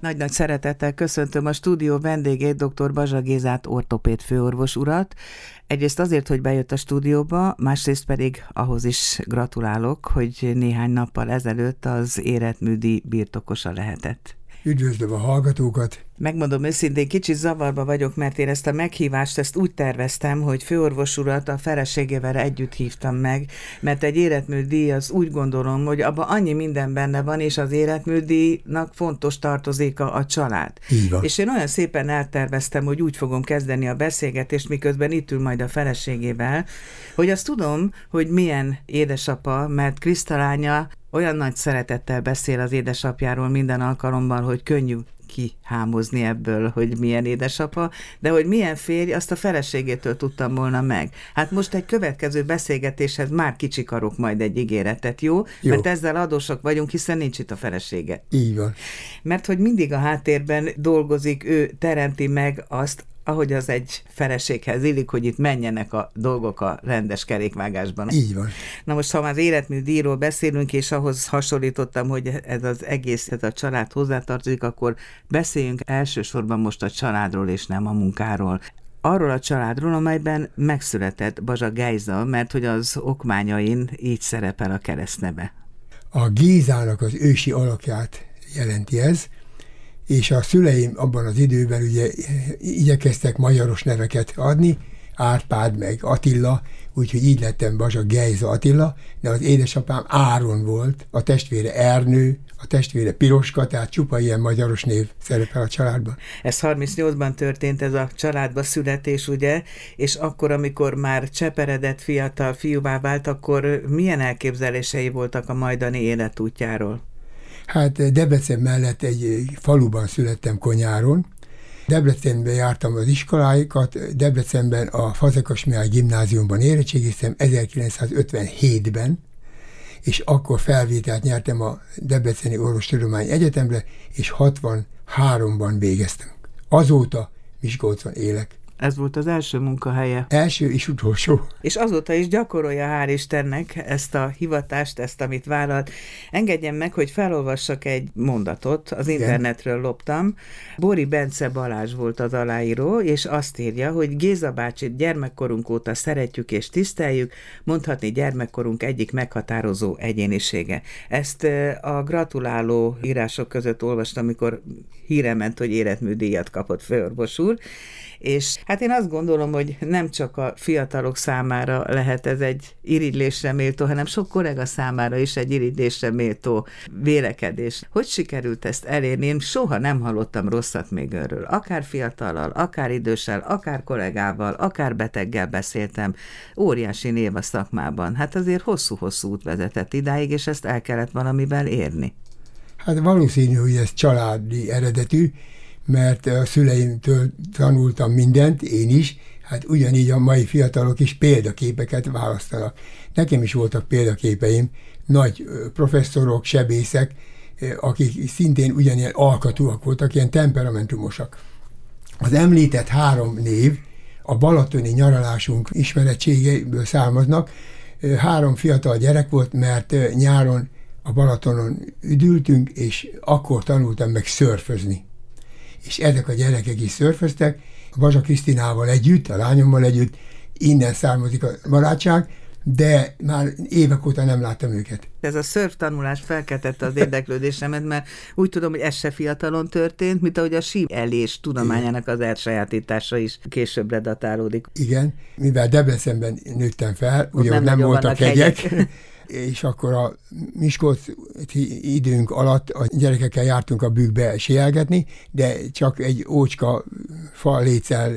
Nagy-nagy szeretettel köszöntöm a stúdió vendégét, dr. Bazsa Gézát, ortopéd főorvos urat. Egyrészt azért, hogy bejött a stúdióba, másrészt pedig ahhoz is gratulálok, hogy néhány nappal ezelőtt az életműdi birtokosa lehetett. Üdvözlöm a hallgatókat! Megmondom őszintén, kicsit zavarba vagyok, mert én ezt a meghívást ezt úgy terveztem, hogy főorvos urat a feleségével együtt hívtam meg, mert egy életműdíj az úgy gondolom, hogy abban annyi minden benne van, és az életműdíjnak fontos tartozéka a család. Így van. És én olyan szépen elterveztem, hogy úgy fogom kezdeni a beszélgetést, miközben itt ül majd a feleségével, hogy azt tudom, hogy milyen édesapa, mert Krisztalánya olyan nagy szeretettel beszél az édesapjáról minden alkalommal, hogy könnyű kihámozni ebből, hogy milyen édesapa, de hogy milyen férj, azt a feleségétől tudtam volna meg. Hát most egy következő beszélgetéshez már kicsikarok majd egy ígéretet, jó? Jó. Mert ezzel adósak vagyunk, hiszen nincs itt a felesége. Így van. Mert hogy mindig a háttérben dolgozik, ő teremti meg azt, ahogy az egy feleséghez illik, hogy itt menjenek a dolgok a rendes kerékvágásban. Így van. Na most, ha már életműdíjról beszélünk, és ahhoz hasonlítottam, hogy ez az egész, ez a család hozzátartozik, akkor beszéljünk elsősorban most a családról, és nem a munkáról arról a családról, amelyben megszületett Bazsa Gejza, mert hogy az okmányain így szerepel a keresztneve. A Gézának az ősi alakját jelenti ez, és a szüleim abban az időben ugye igyekeztek magyaros neveket adni, Árpád meg Attila, úgyhogy így lettem Bazsa Gejza Attila, de az édesapám Áron volt, a testvére Ernő, a testvére Piroska, tehát csupa ilyen magyaros név szerepel a családban. Ez 38-ban történt ez a családba születés, ugye, és akkor, amikor már cseperedett fiatal fiúvá vált, akkor milyen elképzelései voltak a majdani életútjáról? Hát Debrecen mellett egy faluban születtem Konyáron, Debrecenben jártam az iskoláikat, Debrecenben a Fazekas Mihály gimnáziumban érettségiztem 1957-ben, és akkor felvételt nyertem a Debreceni Orvostudomány Egyetemre, és 63-ban végeztem. Azóta Miskolcon élek. Ez volt az első munkahelye. Első és utolsó. És azóta is gyakorolja, hál' Istennek, ezt a hivatást, ezt, amit vállalt. Engedjen meg, hogy felolvassak egy mondatot, az Igen. internetről loptam. Bori Bence Balázs volt az aláíró, és azt írja, hogy Géza bácsit gyermekkorunk óta szeretjük és tiszteljük, mondhatni gyermekkorunk egyik meghatározó egyénisége. Ezt a gratuláló írások között olvastam, amikor híre ment, hogy életműdíjat kapott főorvos úr, és hát én azt gondolom, hogy nem csak a fiatalok számára lehet ez egy irigylésre méltó, hanem sok kollega számára is egy irigylésre méltó vélekedés. Hogy sikerült ezt elérni? Én soha nem hallottam rosszat még erről. Akár fiatallal, akár időssel, akár kollégával, akár beteggel beszéltem. Óriási név a szakmában. Hát azért hosszú-hosszú út vezetett idáig, és ezt el kellett valamivel érni. Hát valószínű, hogy ez családi eredetű, mert a szüleimtől tanultam mindent, én is, hát ugyanígy a mai fiatalok is példaképeket választanak. Nekem is voltak példaképeim, nagy professzorok, sebészek, akik szintén ugyanilyen alkatúak voltak, ilyen temperamentumosak. Az említett három név a balatoni nyaralásunk ismeretségeiből származnak. Három fiatal gyerek volt, mert nyáron a Balatonon üdültünk, és akkor tanultam meg szörfözni és ezek a gyerekek is szörföztek, a Bazsa Krisztinával együtt, a lányommal együtt, innen származik a barátság, de már évek óta nem láttam őket. Ez a szörf tanulás felkeltette az érdeklődésemet, mert úgy tudom, hogy ez se fiatalon történt, mint ahogy a sí elés tudományának az elsajátítása is későbbre datálódik. Igen, mivel Debrecenben nőttem fel, ugye nem, nem voltak hegyek, hegyek és akkor a Miskolc időnk alatt a gyerekekkel jártunk a bükkbe sielgetni, de csak egy ócska fa létszel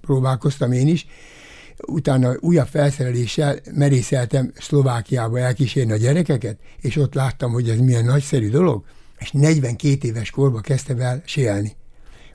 próbálkoztam én is. Utána újabb felszereléssel merészeltem Szlovákiába elkísérni a gyerekeket, és ott láttam, hogy ez milyen nagyszerű dolog, és 42 éves korba kezdtem el sielni.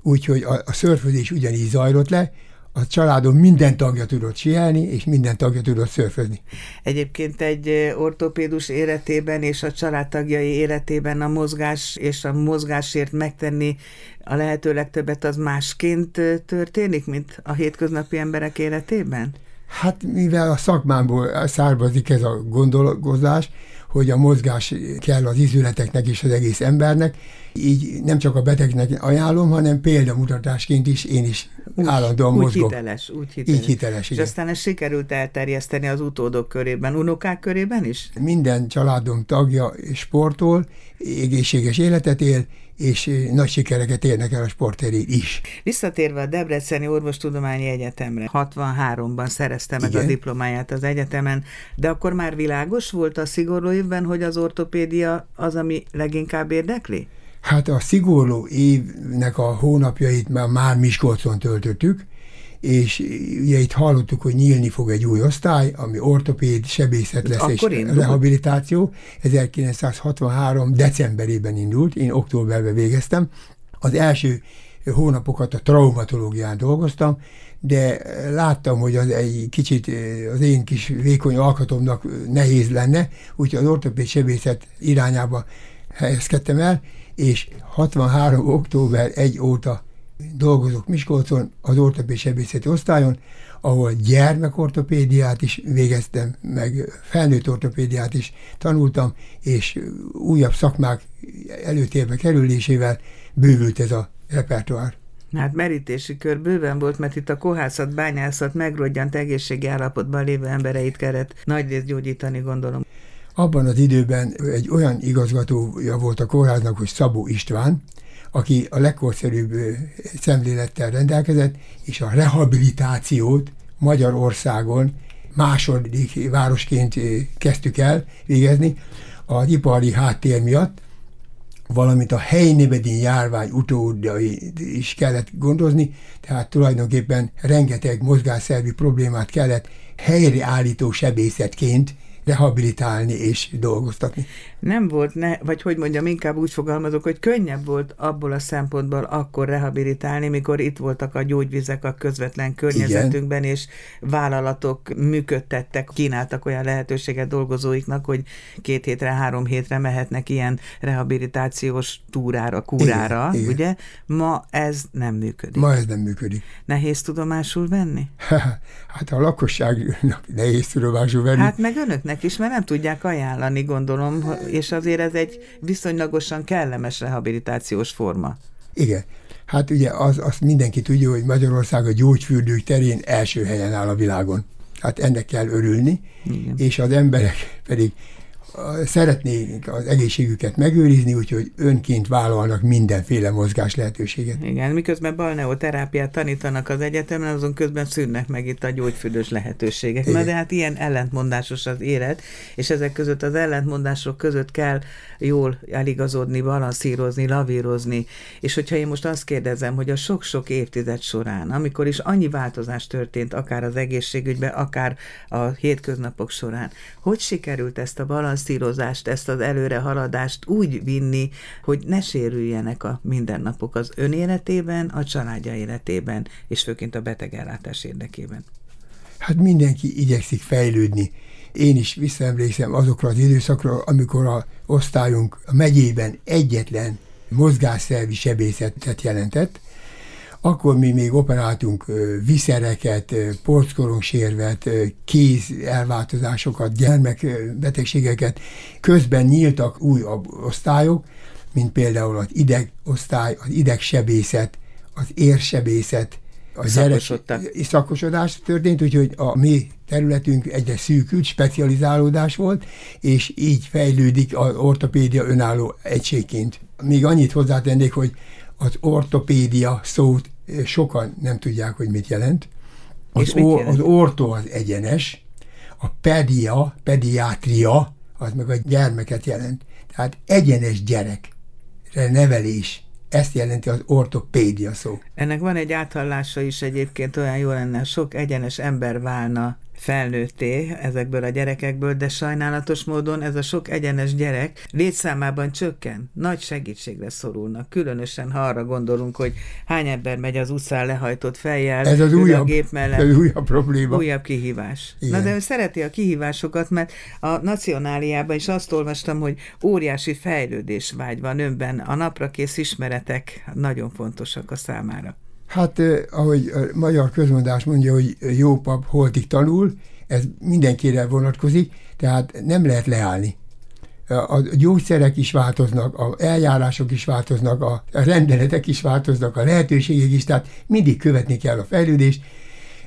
Úgyhogy a, a szörfözés ugyanígy zajlott le, a családom minden tagja tudott sielni, és minden tagja tudott szörfözni. Egyébként egy ortopédus életében és a családtagjai életében a mozgás és a mozgásért megtenni a lehető legtöbbet az másként történik, mint a hétköznapi emberek életében? Hát mivel a szakmámból származik ez a gondolkozás, hogy a mozgás kell az izületeknek és az egész embernek. Így nem csak a betegnek ajánlom, hanem példamutatásként is én is úgy, állandóan úgy mozgok. Hiteles, úgy hiteles. Így hiteles, És igen. aztán ez sikerült elterjeszteni az utódok körében, unokák körében is? Minden családom tagja sportol, egészséges életet él, és nagy sikereket érnek el a sportterén is. Visszatérve a Debreceni Orvostudományi Egyetemre, 63-ban szerezte meg Igen. a diplomáját az egyetemen, de akkor már világos volt a szigorú évben, hogy az ortopédia az, ami leginkább érdekli? Hát a szigorú évnek a hónapjait már, már Miskolcon töltöttük, és ugye itt hallottuk, hogy nyílni fog egy új osztály, ami ortopéd, sebészet lesz Akkor és indult. rehabilitáció. 1963. decemberében indult, én októberben végeztem. Az első hónapokat a traumatológián dolgoztam, de láttam, hogy az egy kicsit az én kis vékony alkatomnak nehéz lenne, úgyhogy az ortopéd sebészet irányába helyezkedtem el, és 63. október 1 óta dolgozok Miskolcon az ortopéd sebészeti osztályon, ahol gyermekortopédiát is végeztem, meg felnőtt ortopédiát is tanultam, és újabb szakmák előtérbe kerülésével bővült ez a repertoár. Hát merítési kör bőven volt, mert itt a kohászat, bányászat megrodjant egészségi állapotban lévő embereit kellett nagyrészt gyógyítani, gondolom. Abban az időben egy olyan igazgatója volt a kórháznak, hogy Szabó István, aki a legkorszerűbb szemlélettel rendelkezett, és a rehabilitációt Magyarországon második városként kezdtük el végezni. Az ipari háttér miatt, valamint a helynebedin járvány utódai is kellett gondozni, tehát tulajdonképpen rengeteg mozgásszervi problémát kellett helyreállító sebészetként rehabilitálni és dolgoztatni. Nem volt, ne, vagy hogy mondjam, inkább úgy fogalmazok, hogy könnyebb volt abból a szempontból akkor rehabilitálni, mikor itt voltak a gyógyvizek a közvetlen környezetünkben, Igen. és vállalatok működtettek, kínáltak olyan lehetőséget dolgozóiknak, hogy két hétre, három hétre mehetnek ilyen rehabilitációs túrára, kúrára, Igen. ugye? Ma ez nem működik. Ma ez nem működik. Nehéz tudomásul venni? hát a lakosságnak nehéz tudomásul venni. Hát meg önöknek embernek is, mert nem tudják ajánlani, gondolom, és azért ez egy viszonylagosan kellemes rehabilitációs forma. Igen. Hát ugye az, azt mindenki tudja, hogy Magyarország a gyógyfürdők terén első helyen áll a világon. Hát ennek kell örülni, Igen. és az emberek pedig szeretnék az egészségüket megőrizni, úgyhogy önként vállalnak mindenféle mozgás lehetőséget. Igen, miközben balneoterápiát tanítanak az egyetemen, azon közben szűnnek meg itt a gyógyfürdős lehetőségek. Igen. Na de hát ilyen ellentmondásos az élet, és ezek között az ellentmondások között kell jól eligazodni, balanszírozni, lavírozni. És hogyha én most azt kérdezem, hogy a sok-sok évtized során, amikor is annyi változás történt, akár az egészségügyben, akár a hétköznapok során, hogy sikerült ezt a balansz balanszírozást, ezt az előrehaladást úgy vinni, hogy ne sérüljenek a mindennapok az ön életében, a családja életében, és főként a betegellátás érdekében. Hát mindenki igyekszik fejlődni. Én is visszaemlékszem azokra az időszakra, amikor a osztályunk a megyében egyetlen mozgásszervi sebészetet jelentett, akkor mi még operáltunk viszereket, porckorongsérvet, kéz elváltozásokat, gyermekbetegségeket. Közben nyíltak új osztályok, mint például az idegosztály, az idegsebészet, az érsebészet, a Szakosodtak. szakosodás történt, úgyhogy a mi területünk egyre szűkült, specializálódás volt, és így fejlődik az ortopédia önálló egységként. Még annyit hozzátennék, hogy az ortopédia szót sokan nem tudják, hogy mit jelent. Az, mit jelent? az ortó az egyenes, a pedia, pediátria, az meg a gyermeket jelent. Tehát egyenes gyerekre nevelés. Ezt jelenti az ortopédia szó. Ennek van egy áthallása is egyébként olyan jó lenne, sok egyenes ember válna felnőtté ezekből a gyerekekből, de sajnálatos módon ez a sok egyenes gyerek létszámában csökken, nagy segítségre szorulnak, különösen ha arra gondolunk, hogy hány ember megy az utcán lehajtott fejjel, ez az újabb, a gép mellett. Ez újabb probléma. Újabb kihívás. Igen. Na de ő szereti a kihívásokat, mert a nacionáliában is azt olvastam, hogy óriási fejlődés vágy van önben, a naprakész ismeretek nagyon fontosak a számára. Hát, ahogy a magyar közmondás mondja, hogy jó pap holtig tanul, ez mindenkire vonatkozik, tehát nem lehet leállni. a gyógyszerek is változnak, a eljárások is változnak, a rendeletek is változnak, a lehetőségek is, tehát mindig követni kell a fejlődést.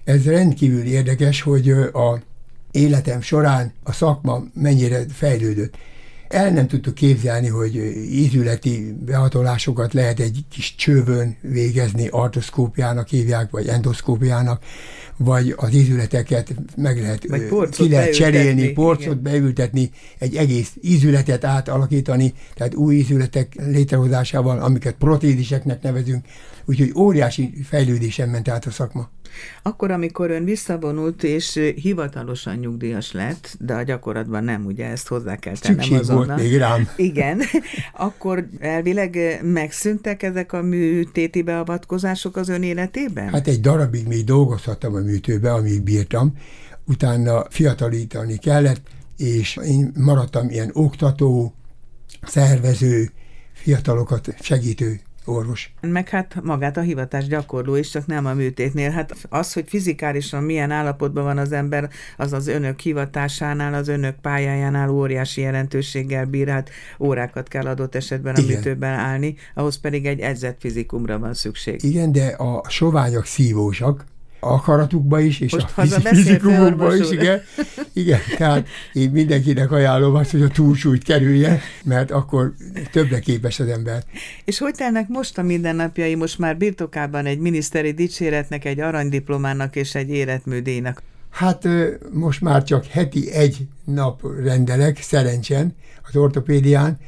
Ez rendkívül érdekes, hogy a életem során a szakma mennyire fejlődött. El nem tudtuk képzelni, hogy ízületi behatolásokat lehet egy kis csővön végezni, artoszkópiának hívják, vagy endoszkópiának, vagy az ízületeket meg lehet, ki lehet cserélni, porcot igen. beültetni, egy egész ízületet átalakítani, tehát új ízületek létrehozásával, amiket protéziseknek nevezünk, úgyhogy óriási fejlődésen ment át a szakma. Akkor, amikor ön visszavonult és hivatalosan nyugdíjas lett, de a gyakorlatban nem, ugye ezt hozzá kell tennem Szükség azonnal. volt még rám. Igen, akkor elvileg megszűntek ezek a műtéti beavatkozások az ön életében? Hát egy darabig még dolgozhattam a műtőbe, amíg bírtam, utána fiatalítani kellett, és én maradtam ilyen oktató, szervező, fiatalokat segítő orvos. Meg hát magát a hivatás gyakorló is, csak nem a műtétnél. Hát az, hogy fizikálisan milyen állapotban van az ember, az az önök hivatásánál, az önök pályájánál óriási jelentőséggel bír, hát órákat kell adott esetben a Igen. műtőben állni, ahhoz pedig egy edzett fizikumra van szükség. Igen, de a soványok szívósak, akaratukba is, és Most a fizikumokba is, igen. igen. Tehát én mindenkinek ajánlom azt, hogy a túlsúlyt kerülje, mert akkor többre képes az ember. És hogy telnek most a mindennapjai, most már birtokában egy miniszteri dicséretnek, egy aranydiplomának és egy életműdíjnak? Hát most már csak heti egy nap rendelek, szerencsen, az ortopédián,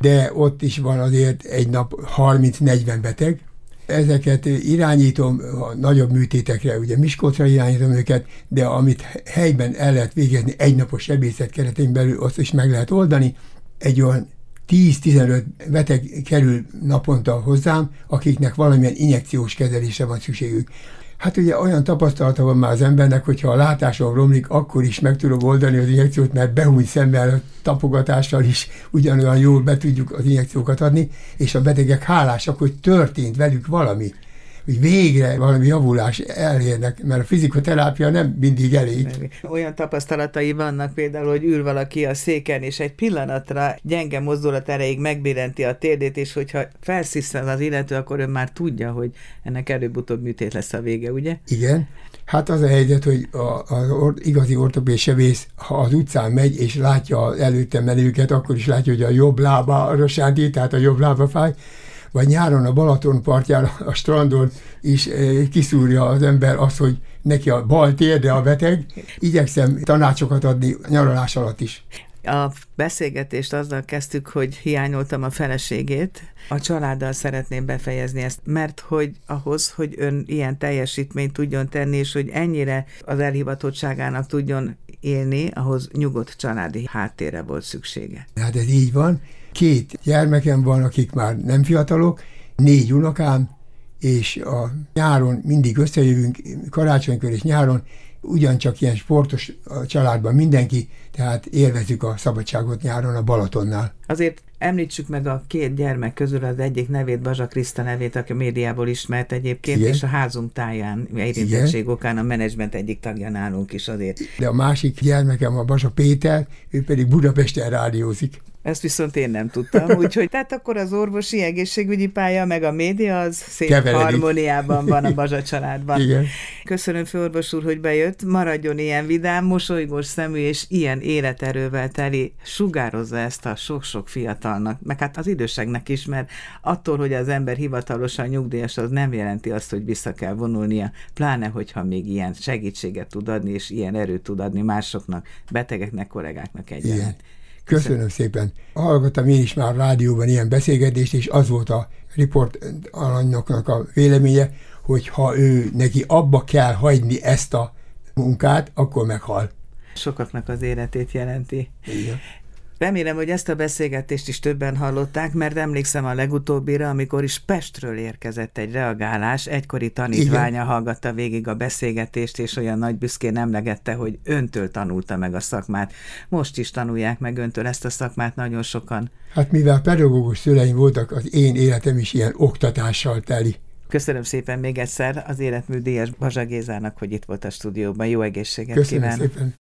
de ott is van azért egy nap 30-40 beteg, Ezeket irányítom a nagyobb műtétekre, ugye Miskolcra irányítom őket, de amit helyben el lehet végezni egynapos sebészet keretén belül, azt is meg lehet oldani. Egy olyan 10-15 beteg kerül naponta hozzám, akiknek valamilyen injekciós kezelésre van szükségük. Hát ugye olyan tapasztalata van már az embernek, hogyha a látásom romlik, akkor is meg tudom oldani az injekciót, mert behúny szemmel, tapogatással is ugyanolyan jól be tudjuk az injekciókat adni, és a betegek hálásak, hogy történt velük valami hogy végre valami javulás elérnek, mert a fizikoterápia nem mindig elég. Olyan tapasztalatai vannak például, hogy ül valaki a széken, és egy pillanatra gyenge mozdulat erejéig megbillenti a térdét, és hogyha felsziszen az illető, akkor ön már tudja, hogy ennek előbb-utóbb műtét lesz a vége, ugye? Igen. Hát az a helyzet, hogy az or, igazi ortopéd sebész, ha az utcán megy, és látja az előtte menőket, akkor is látja, hogy a jobb lába a sánti, tehát a jobb lába fáj, vagy nyáron a Balaton partján, a strandon is eh, kiszúrja az ember azt, hogy neki a bal térde a beteg. Igyekszem tanácsokat adni nyaralás alatt is. A beszélgetést azzal kezdtük, hogy hiányoltam a feleségét. A családdal szeretném befejezni ezt, mert hogy ahhoz, hogy ön ilyen teljesítményt tudjon tenni, és hogy ennyire az elhivatottságának tudjon élni, ahhoz nyugodt családi háttérre volt szüksége. Hát ez így van. Két gyermekem van, akik már nem fiatalok, négy unokám, és a nyáron mindig összejövünk, karácsonykor és nyáron, ugyancsak ilyen sportos a családban mindenki, tehát élvezzük a szabadságot nyáron a Balatonnál. Azért említsük meg a két gyermek közül az egyik nevét, Bazsa Kriszta nevét, aki a médiából ismert egyébként, Igen. és a házunk táján érintettség okán a menedzsment egyik tagja nálunk is azért. De a másik gyermekem a Bazsa Péter, ő pedig Budapesten rádiózik. Ezt viszont én nem tudtam, úgyhogy tehát akkor az orvosi egészségügyi pálya, meg a média az szép Keveredik. harmóniában van a Bazsa családban. Igen. Köszönöm főorvos úr, hogy bejött, maradjon ilyen vidám, mosolygós szemű és ilyen életerővel teli, sugározza ezt a sok-sok fiatalnak, meg hát az idősegnek is, mert attól, hogy az ember hivatalosan nyugdíjas, az nem jelenti azt, hogy vissza kell vonulnia, pláne, hogyha még ilyen segítséget tud adni, és ilyen erőt tud adni másoknak, betegeknek, kollégáknak egyaránt. Köszönöm szépen. Hallgattam én is már rádióban ilyen beszélgetést, és az volt a riport alanyoknak a véleménye, hogy ha ő neki abba kell hagyni ezt a munkát, akkor meghal. Sokaknak az életét jelenti. Igen. Remélem, hogy ezt a beszélgetést is többen hallották, mert emlékszem a legutóbbira, amikor is Pestről érkezett egy reagálás, egykori tanítványa Igen. hallgatta végig a beszélgetést, és olyan nagy büszkén emlegette, hogy öntől tanulta meg a szakmát. Most is tanulják meg öntől ezt a szakmát nagyon sokan. Hát mivel pedagógus szüleim voltak, az én életem is ilyen oktatással teli. Köszönöm szépen még egyszer az életmű Díjas Bazsa Gézának, hogy itt volt a stúdióban. Jó egészséget Köszönöm kívánok! Szépen.